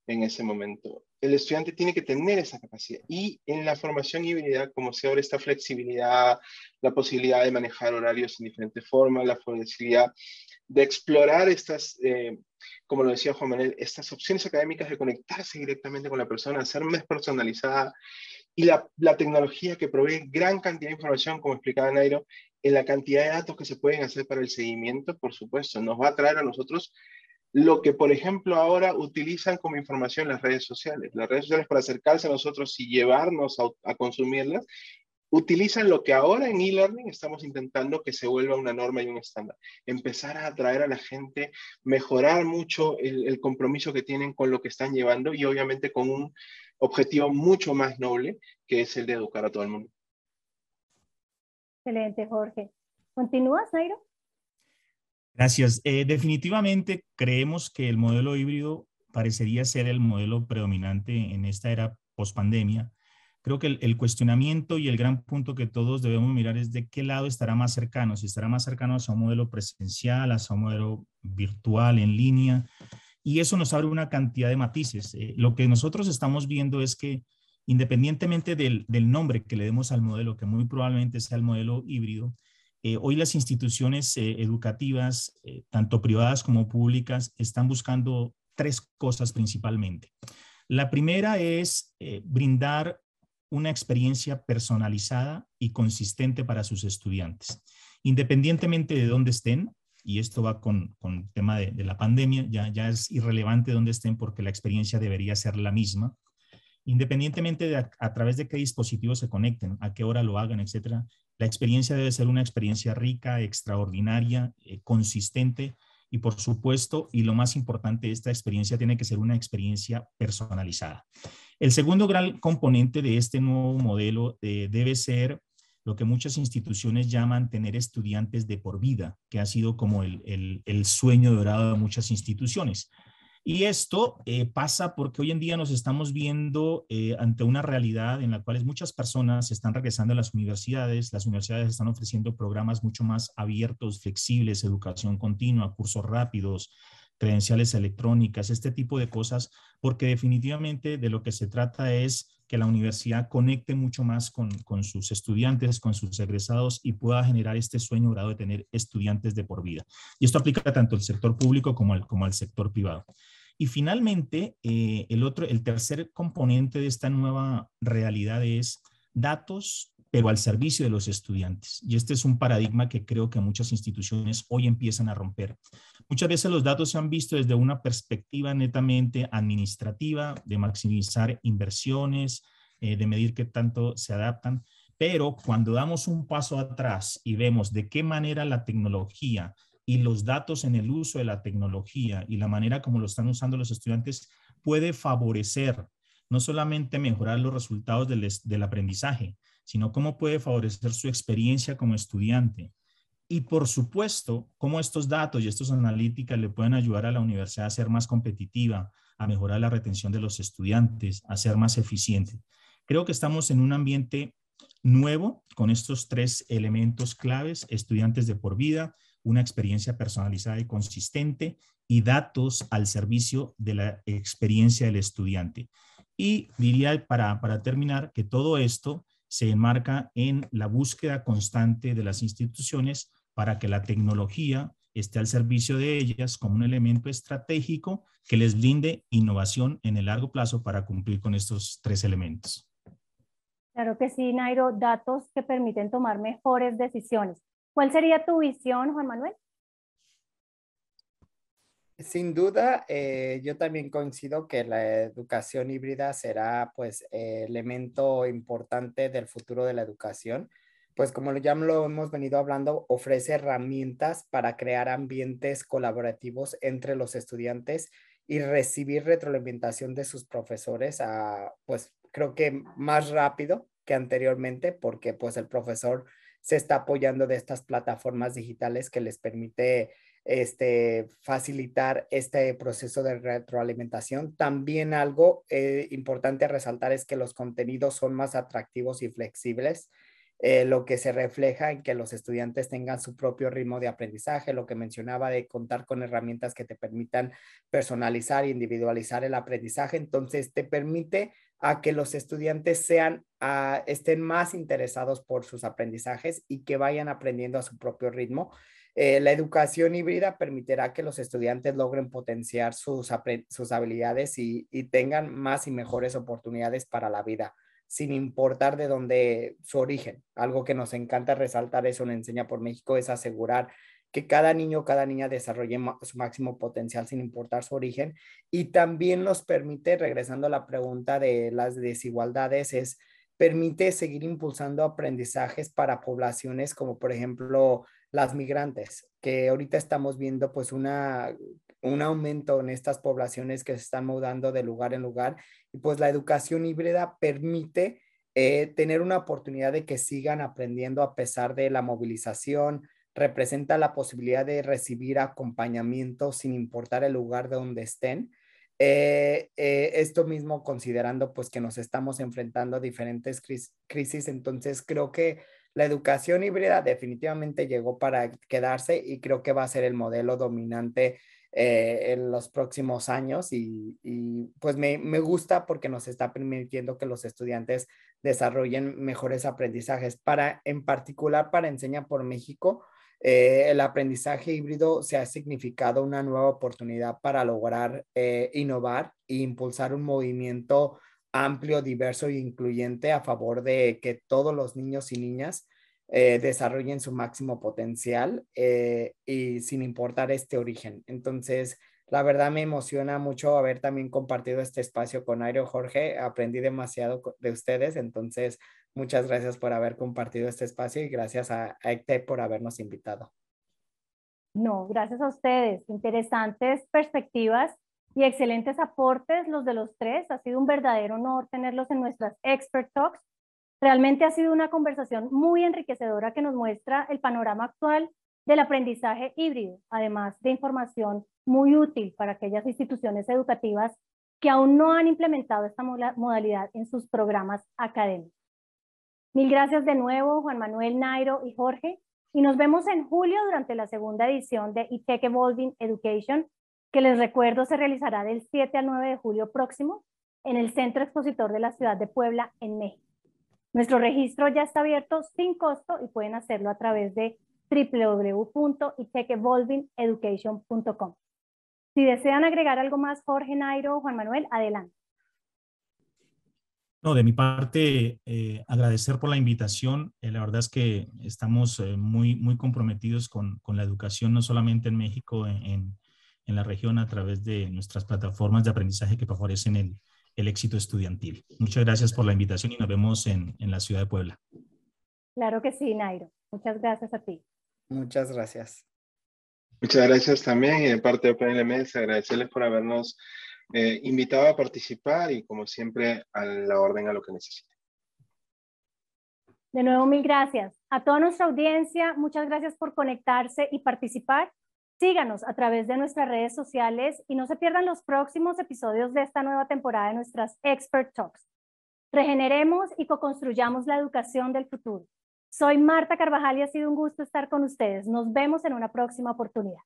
en ese momento. El estudiante tiene que tener esa capacidad y en la formación híbrida, como se abre esta flexibilidad, la posibilidad de manejar horarios en diferentes formas, la posibilidad de explorar estas, eh, como lo decía Juan Manuel, estas opciones académicas de conectarse directamente con la persona, ser más personalizada y la, la tecnología que provee gran cantidad de información, como explicaba Nairo, en la cantidad de datos que se pueden hacer para el seguimiento, por supuesto, nos va a traer a nosotros lo que, por ejemplo, ahora utilizan como información las redes sociales. Las redes sociales para acercarse a nosotros y llevarnos a, consumirlas, utilizan lo que ahora en e-learning estamos intentando que se vuelva una norma y un estándar. Empezar a atraer a la gente, mejorar mucho el, el compromiso que tienen con lo que están llevando y obviamente con un objetivo mucho más noble, que es el de educar a todo el mundo. Excelente, Jorge. ¿Continúas, Nairo? Gracias. Eh, definitivamente creemos que el modelo híbrido parecería ser el modelo predominante en esta era post-pandemia. Creo que el, cuestionamiento y el gran punto que todos debemos mirar es de qué lado estará más cercano, si estará más cercano a un modelo presencial, a un modelo virtual, en línea, y eso nos abre una cantidad de matices. Eh, lo que nosotros estamos viendo es que independientemente del, del nombre que le demos al modelo, que muy probablemente sea el modelo híbrido, eh, hoy las instituciones eh, educativas, eh, tanto privadas como públicas, están buscando tres cosas principalmente. La primera es brindar una experiencia personalizada y consistente para sus estudiantes, independientemente de dónde estén, y esto va con, el tema de, la pandemia, ya, ya es irrelevante dónde estén porque la experiencia debería ser la misma, independientemente de a, través de qué dispositivos se conecten, a qué hora lo hagan, etcétera, la experiencia debe ser una experiencia rica, extraordinaria, eh, consistente y por supuesto, y lo más importante, esta experiencia tiene que ser una experiencia personalizada. El segundo gran componente de este nuevo modelo eh, debe ser lo que muchas instituciones llaman tener estudiantes de por vida, que ha sido como el, el sueño dorado de muchas instituciones. Y esto eh, pasa porque hoy en día nos estamos viendo eh, ante una realidad en la cual muchas personas están regresando a las universidades, las universidades están ofreciendo programas mucho más abiertos, flexibles, educación continua, cursos rápidos, credenciales electrónicas, este tipo de cosas, porque definitivamente de lo que se trata es que la universidad conecte mucho más con, sus estudiantes, con sus egresados y pueda generar este sueño grado de tener estudiantes de por vida. Y esto aplica tanto al sector público como al, como al sector privado. Y finalmente, eh, el otro, el tercer componente de esta nueva realidad es datos, pero al servicio de los estudiantes. Y este es un paradigma que creo que muchas instituciones hoy empiezan a romper. Muchas veces los datos se han visto desde una perspectiva netamente administrativa, de maximizar inversiones, eh, de medir qué tanto se adaptan, pero cuando damos un paso atrás y vemos de qué manera la tecnología y los datos en el uso de la tecnología y la manera como lo están usando los estudiantes puede favorecer no solamente mejorar los resultados del, aprendizaje, sino cómo puede favorecer su experiencia como estudiante. y por supuesto, cómo estos datos y estas analíticas le pueden ayudar a la universidad a ser más competitiva, a mejorar la retención de los estudiantes, a ser más eficiente. Creo que estamos en un ambiente nuevo con estos tres elementos claves, estudiantes de por vida, una experiencia personalizada y consistente y datos al servicio de la experiencia del estudiante. Y diría para, para terminar que todo esto se enmarca en la búsqueda constante de las instituciones para que la tecnología esté al servicio de ellas como un elemento estratégico que les brinde innovación en el largo plazo para cumplir con estos tres elementos. Claro que sí, Nairo, datos que permiten tomar mejores decisiones. ¿Cuál sería tu visión, Juan Manuel? Sin duda, eh, yo también coincido que la educación híbrida será pues elemento importante del futuro de la educación pues como ya lo hemos venido hablando, ofrece herramientas para crear ambientes colaborativos entre los estudiantes y recibir retroalimentación de sus profesores a, pues creo que más rápido que anteriormente, porque pues el profesor se está apoyando de estas plataformas digitales que les permite este, facilitar este proceso de retroalimentación. También algo eh, importante a resaltar es que los contenidos son más atractivos y flexibles eh, lo que se refleja en que los estudiantes tengan su propio ritmo de aprendizaje, lo que mencionaba de contar con herramientas que te permitan personalizar e individualizar el aprendizaje, entonces te permite a que los estudiantes sean, ah, estén más interesados por sus aprendizajes y que vayan aprendiendo a su propio ritmo. Eh, la educación híbrida permitirá que los estudiantes logren potenciar sus, sus habilidades y, tengan más y mejores oportunidades para la vida sin importar de dónde su origen. Algo que nos encanta resaltar eso en Enseña por México es asegurar que cada niño, cada niña desarrolle su máximo potencial sin importar su origen. Y también nos permite, regresando a la pregunta de las desigualdades, es permite seguir impulsando aprendizajes para poblaciones como por ejemplo las migrantes, que ahorita estamos viendo pues una un aumento en estas poblaciones que se están mudando de lugar en lugar. Y pues la educación híbrida permite eh, tener una oportunidad de que sigan aprendiendo a pesar de la movilización, representa la posibilidad de recibir acompañamiento sin importar el lugar de donde estén. Eh, eh, esto mismo considerando pues que nos estamos enfrentando a diferentes crisis, entonces creo que la educación híbrida definitivamente llegó para quedarse y creo que va a ser el modelo dominante eh, en los próximos años y, pues me, gusta porque nos está permitiendo que los estudiantes desarrollen mejores aprendizajes. Para, en particular para Enseña por México, eh, el aprendizaje híbrido se ha significado una nueva oportunidad para lograr eh, innovar e impulsar un movimiento amplio, diverso e incluyente a favor de que todos los niños y niñas eh, desarrollen su máximo potencial y sin importar este origen. Entonces, la verdad me emociona mucho haber también compartido este espacio con Airo Jorge. Aprendí demasiado de ustedes, entonces muchas gracias por haber compartido este espacio y gracias a, a por habernos invitado. No, gracias a ustedes. Interesantes perspectivas y excelentes aportes los de los tres. Ha sido un verdadero honor tenerlos en nuestras Expert Talks Realmente ha sido una conversación muy enriquecedora que nos muestra el panorama actual del aprendizaje híbrido, además de información muy útil para aquellas instituciones educativas que aún no han implementado esta modalidad en sus programas académicos. Mil gracias de nuevo, Juan Manuel, Nairo y Jorge, y nos vemos en julio durante la segunda edición de ITEC Evolving Education, que les recuerdo se realizará del 7 al 9 de julio próximo en el Centro Expositor de la Ciudad de Puebla, en México. Nuestro registro ya está abierto sin costo y pueden hacerlo a través de www.itechevolvingeducation.com. Si desean agregar algo más, Jorge, Nairo, Juan Manuel, adelante. No, de mi parte, eh, agradecer por la invitación. Eh, la verdad es que estamos eh, muy, muy comprometidos con, con, la educación, no solamente en México, en, en, la región, a través de nuestras plataformas de aprendizaje que favorecen el, el éxito estudiantil. Muchas gracias por la invitación y nos vemos en, en la ciudad de Puebla. Claro que sí, Nairo. Muchas gracias a ti. Muchas gracias. Muchas gracias también y de parte de PNLMS agradecerles por habernos eh, invitado a participar y como siempre a la orden a lo que necesiten. De nuevo, mil gracias. A toda nuestra audiencia, muchas gracias por conectarse y participar. Síganos a través de nuestras redes sociales y no se pierdan los próximos episodios de esta nueva temporada de nuestras Expert Talks. Regeneremos y co-construyamos la educación del futuro. Soy Marta Carvajal y ha sido un gusto estar con ustedes. Nos vemos en una próxima oportunidad.